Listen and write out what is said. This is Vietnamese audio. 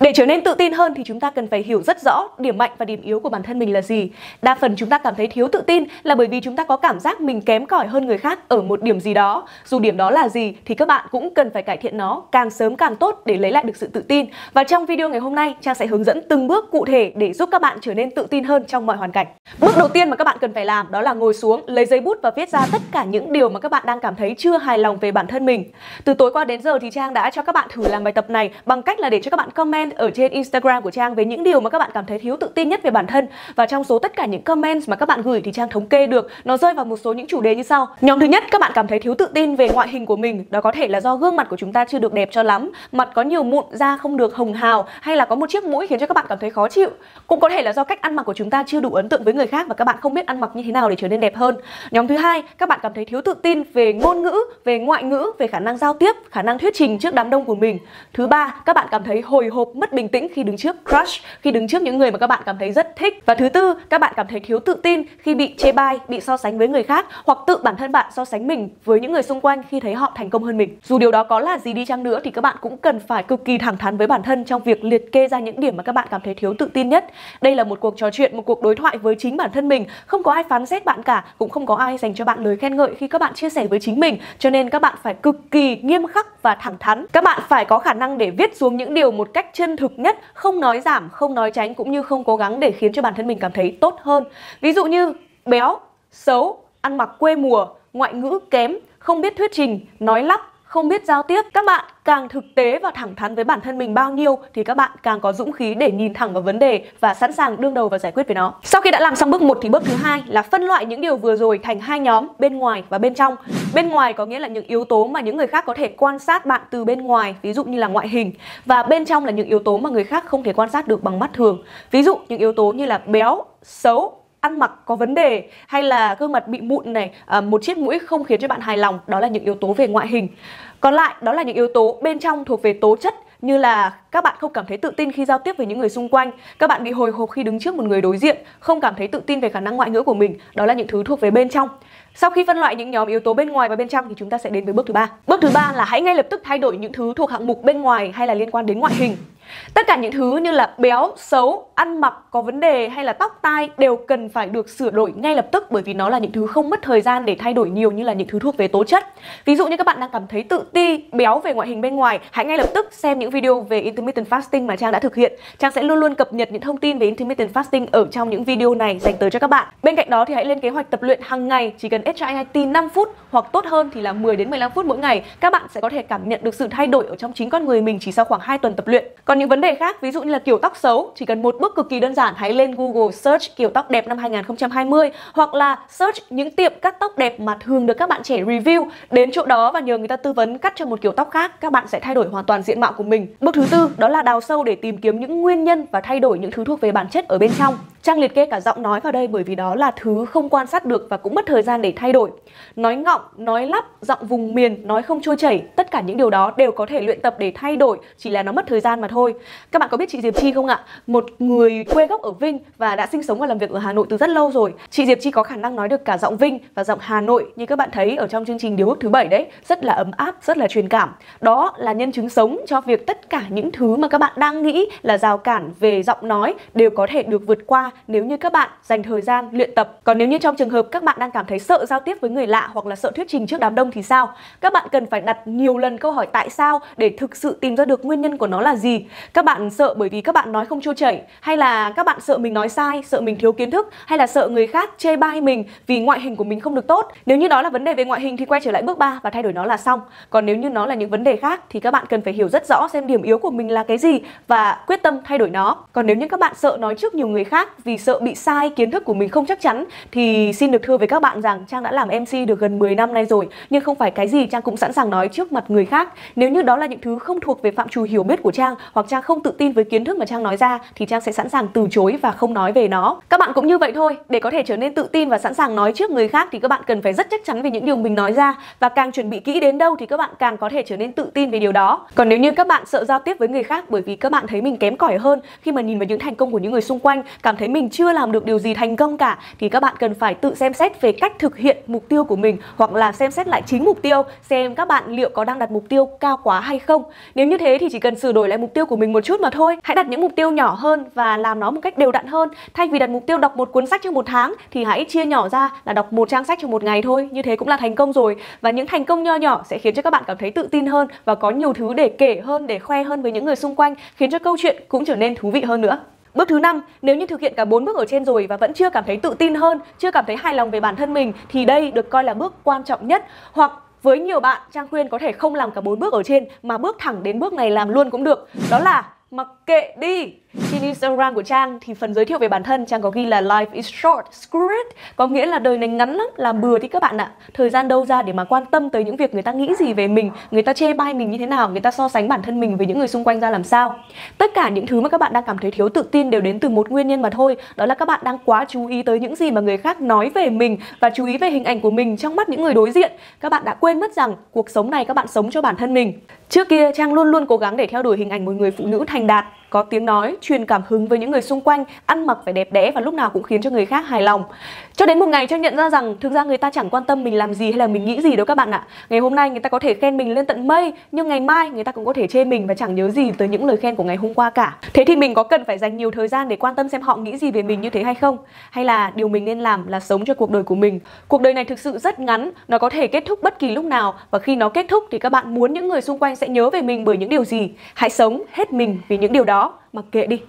Để trở nên tự tin hơn thì chúng ta cần phải hiểu rất rõ điểm mạnh và điểm yếu của bản thân mình là gì. Đa phần chúng ta cảm thấy thiếu tự tin là bởi vì chúng ta có cảm giác mình kém cỏi hơn người khác ở một điểm gì đó. Dù điểm đó là gì thì các bạn cũng cần phải cải thiện nó càng sớm càng tốt để lấy lại được sự tự tin. Và trong video ngày hôm nay, Trang sẽ hướng dẫn từng bước cụ thể để giúp các bạn trở nên tự tin hơn trong mọi hoàn cảnh. Bước đầu tiên mà các bạn cần phải làm đó là ngồi xuống, lấy giấy bút và viết ra tất cả những điều mà các bạn đang cảm thấy chưa hài lòng về bản thân mình. Từ tối qua đến giờ thì Trang đã cho các bạn thử làm bài tập này bằng cách là để cho các bạn comment comment ở trên Instagram của Trang về những điều mà các bạn cảm thấy thiếu tự tin nhất về bản thân và trong số tất cả những comment mà các bạn gửi thì Trang thống kê được nó rơi vào một số những chủ đề như sau. Nhóm thứ nhất các bạn cảm thấy thiếu tự tin về ngoại hình của mình, đó có thể là do gương mặt của chúng ta chưa được đẹp cho lắm, mặt có nhiều mụn, da không được hồng hào hay là có một chiếc mũi khiến cho các bạn cảm thấy khó chịu. Cũng có thể là do cách ăn mặc của chúng ta chưa đủ ấn tượng với người khác và các bạn không biết ăn mặc như thế nào để trở nên đẹp hơn. Nhóm thứ hai, các bạn cảm thấy thiếu tự tin về ngôn ngữ, về ngoại ngữ, về khả năng giao tiếp, khả năng thuyết trình trước đám đông của mình. Thứ ba, các bạn cảm thấy hồi hộp, mất bình tĩnh khi đứng trước crush, khi đứng trước những người mà các bạn cảm thấy rất thích. Và thứ tư, các bạn cảm thấy thiếu tự tin khi bị chê bai, bị so sánh với người khác hoặc tự bản thân bạn so sánh mình với những người xung quanh khi thấy họ thành công hơn mình. Dù điều đó có là gì đi chăng nữa thì các bạn cũng cần phải cực kỳ thẳng thắn với bản thân trong việc liệt kê ra những điểm mà các bạn cảm thấy thiếu tự tin nhất. Đây là một cuộc trò chuyện, một cuộc đối thoại với chính bản thân mình, không có ai phán xét bạn cả, cũng không có ai dành cho bạn lời khen ngợi khi các bạn chia sẻ với chính mình, cho nên các bạn phải cực kỳ nghiêm khắc và thẳng thắn. Các bạn phải có khả năng để viết xuống những điều một cách chân thực nhất, không nói giảm, không nói tránh cũng như không cố gắng để khiến cho bản thân mình cảm thấy tốt hơn. Ví dụ như béo, xấu, ăn mặc quê mùa, ngoại ngữ kém, không biết thuyết trình, nói lắp, không biết giao tiếp, các bạn càng thực tế và thẳng thắn với bản thân mình bao nhiêu thì các bạn càng có dũng khí để nhìn thẳng vào vấn đề và sẵn sàng đương đầu và giải quyết với nó. Sau khi đã làm xong bước 1 thì bước thứ hai là phân loại những điều vừa rồi thành hai nhóm, bên ngoài và bên trong. Bên ngoài có nghĩa là những yếu tố mà những người khác có thể quan sát bạn từ bên ngoài, ví dụ như là ngoại hình, và bên trong là những yếu tố mà người khác không thể quan sát được bằng mắt thường. Ví dụ, những yếu tố như là béo, xấu ăn mặc có vấn đề hay là gương mặt bị mụn này à, một chiếc mũi không khiến cho bạn hài lòng đó là những yếu tố về ngoại hình còn lại đó là những yếu tố bên trong thuộc về tố chất như là các bạn không cảm thấy tự tin khi giao tiếp với những người xung quanh, các bạn bị hồi hộp khi đứng trước một người đối diện, không cảm thấy tự tin về khả năng ngoại ngữ của mình, đó là những thứ thuộc về bên trong. Sau khi phân loại những nhóm yếu tố bên ngoài và bên trong thì chúng ta sẽ đến với bước thứ ba. Bước thứ ba là hãy ngay lập tức thay đổi những thứ thuộc hạng mục bên ngoài hay là liên quan đến ngoại hình. Tất cả những thứ như là béo, xấu, ăn mặc có vấn đề hay là tóc tai đều cần phải được sửa đổi ngay lập tức bởi vì nó là những thứ không mất thời gian để thay đổi nhiều như là những thứ thuộc về tố chất. Ví dụ như các bạn đang cảm thấy tự ti, béo về ngoại hình bên ngoài, hãy ngay lập tức xem những video về intermittent fasting mà Trang đã thực hiện. Trang sẽ luôn luôn cập nhật những thông tin về intermittent fasting ở trong những video này dành tới cho các bạn. Bên cạnh đó thì hãy lên kế hoạch tập luyện hàng ngày, chỉ cần HIIT 5 phút hoặc tốt hơn thì là 10 đến 15 phút mỗi ngày. Các bạn sẽ có thể cảm nhận được sự thay đổi ở trong chính con người mình chỉ sau khoảng 2 tuần tập luyện. Còn những vấn đề khác, ví dụ như là kiểu tóc xấu, chỉ cần một bước cực kỳ đơn giản, hãy lên Google search kiểu tóc đẹp năm 2020 hoặc là search những tiệm cắt tóc đẹp mà thường được các bạn trẻ review đến chỗ đó và nhờ người ta tư vấn cắt cho một kiểu tóc khác, các bạn sẽ thay đổi hoàn toàn diện mạo của mình bước thứ tư, đó là đào sâu để tìm kiếm những nguyên nhân và thay đổi những thứ thuộc về bản chất ở bên trong Trang liệt kê cả giọng nói vào đây bởi vì đó là thứ không quan sát được và cũng mất thời gian để thay đổi. Nói ngọng, nói lắp, giọng vùng miền, nói không trôi chảy, tất cả những điều đó đều có thể luyện tập để thay đổi, chỉ là nó mất thời gian mà thôi. Các bạn có biết chị Diệp Chi không ạ? Một người quê gốc ở Vinh và đã sinh sống và làm việc ở Hà Nội từ rất lâu rồi. Chị Diệp Chi có khả năng nói được cả giọng Vinh và giọng Hà Nội như các bạn thấy ở trong chương trình Điều ước thứ bảy đấy, rất là ấm áp, rất là truyền cảm. Đó là nhân chứng sống cho việc tất cả những thứ mà các bạn đang nghĩ là rào cản về giọng nói đều có thể được vượt qua nếu như các bạn dành thời gian luyện tập. Còn nếu như trong trường hợp các bạn đang cảm thấy sợ giao tiếp với người lạ hoặc là sợ thuyết trình trước đám đông thì sao? Các bạn cần phải đặt nhiều lần câu hỏi tại sao để thực sự tìm ra được nguyên nhân của nó là gì. Các bạn sợ bởi vì các bạn nói không trôi chảy hay là các bạn sợ mình nói sai, sợ mình thiếu kiến thức hay là sợ người khác chê bai mình vì ngoại hình của mình không được tốt. Nếu như đó là vấn đề về ngoại hình thì quay trở lại bước 3 và thay đổi nó là xong. Còn nếu như nó là những vấn đề khác thì các bạn cần phải hiểu rất rõ xem điểm yếu của mình là cái gì và quyết tâm thay đổi nó. Còn nếu như các bạn sợ nói trước nhiều người khác vì sợ bị sai, kiến thức của mình không chắc chắn thì xin được thưa với các bạn rằng Trang đã làm MC được gần 10 năm nay rồi nhưng không phải cái gì Trang cũng sẵn sàng nói trước mặt người khác. Nếu như đó là những thứ không thuộc về phạm trù hiểu biết của Trang hoặc Trang không tự tin với kiến thức mà Trang nói ra thì Trang sẽ sẵn sàng từ chối và không nói về nó. Các bạn cũng như vậy thôi, để có thể trở nên tự tin và sẵn sàng nói trước người khác thì các bạn cần phải rất chắc chắn về những điều mình nói ra và càng chuẩn bị kỹ đến đâu thì các bạn càng có thể trở nên tự tin về điều đó. Còn nếu như các bạn sợ giao tiếp với người khác bởi vì các bạn thấy mình kém cỏi hơn khi mà nhìn vào những thành công của những người xung quanh, cảm thấy thấy mình chưa làm được điều gì thành công cả thì các bạn cần phải tự xem xét về cách thực hiện mục tiêu của mình hoặc là xem xét lại chính mục tiêu xem các bạn liệu có đang đặt mục tiêu cao quá hay không. Nếu như thế thì chỉ cần sửa đổi lại mục tiêu của mình một chút mà thôi. Hãy đặt những mục tiêu nhỏ hơn và làm nó một cách đều đặn hơn. Thay vì đặt mục tiêu đọc một cuốn sách trong một tháng thì hãy chia nhỏ ra là đọc một trang sách trong một ngày thôi. Như thế cũng là thành công rồi. Và những thành công nho nhỏ sẽ khiến cho các bạn cảm thấy tự tin hơn và có nhiều thứ để kể hơn, để khoe hơn với những người xung quanh, khiến cho câu chuyện cũng trở nên thú vị hơn nữa. Bước thứ năm, nếu như thực hiện cả bốn bước ở trên rồi và vẫn chưa cảm thấy tự tin hơn, chưa cảm thấy hài lòng về bản thân mình thì đây được coi là bước quan trọng nhất hoặc với nhiều bạn Trang khuyên có thể không làm cả bốn bước ở trên mà bước thẳng đến bước này làm luôn cũng được. Đó là mặc kệ đi trên Instagram của Trang thì phần giới thiệu về bản thân Trang có ghi là life is short, screw it Có nghĩa là đời này ngắn lắm, làm bừa thì các bạn ạ. Thời gian đâu ra để mà quan tâm tới những việc người ta nghĩ gì về mình Người ta chê bai mình như thế nào, người ta so sánh bản thân mình với những người xung quanh ra làm sao. Tất cả những thứ mà các bạn đang cảm thấy thiếu tự tin đều đến từ một nguyên nhân mà thôi Đó là các bạn đang quá chú ý tới những gì mà người khác nói về mình Và chú ý về hình ảnh của mình trong mắt những người đối diện. Các bạn đã quên mất rằng cuộc sống này các bạn sống cho bản thân mình. Trước kia Trang luôn luôn cố gắng để theo đuổi hình ảnh một người phụ nữ thành đạt có tiếng nói, truyền cảm hứng với những người xung quanh, ăn mặc phải đẹp đẽ và lúc nào cũng khiến cho người khác hài lòng. Cho đến một ngày Trang nhận ra rằng thực ra người ta chẳng quan tâm mình làm gì hay là mình nghĩ gì đâu các bạn ạ. Ngày hôm nay người ta có thể khen mình lên tận mây, nhưng ngày mai người ta cũng có thể chê mình và chẳng nhớ gì tới những lời khen của ngày hôm qua cả. Thế thì mình có cần phải dành nhiều thời gian để quan tâm xem họ nghĩ gì về mình như thế hay không? Hay là điều mình nên làm là sống cho cuộc đời của mình? Cuộc đời này thực sự rất ngắn, nó có thể kết thúc bất kỳ lúc nào và khi nó kết thúc thì các bạn muốn những người xung quanh sẽ nhớ về mình bởi những điều gì? Hãy sống hết mình vì những điều đó mặc kệ đi.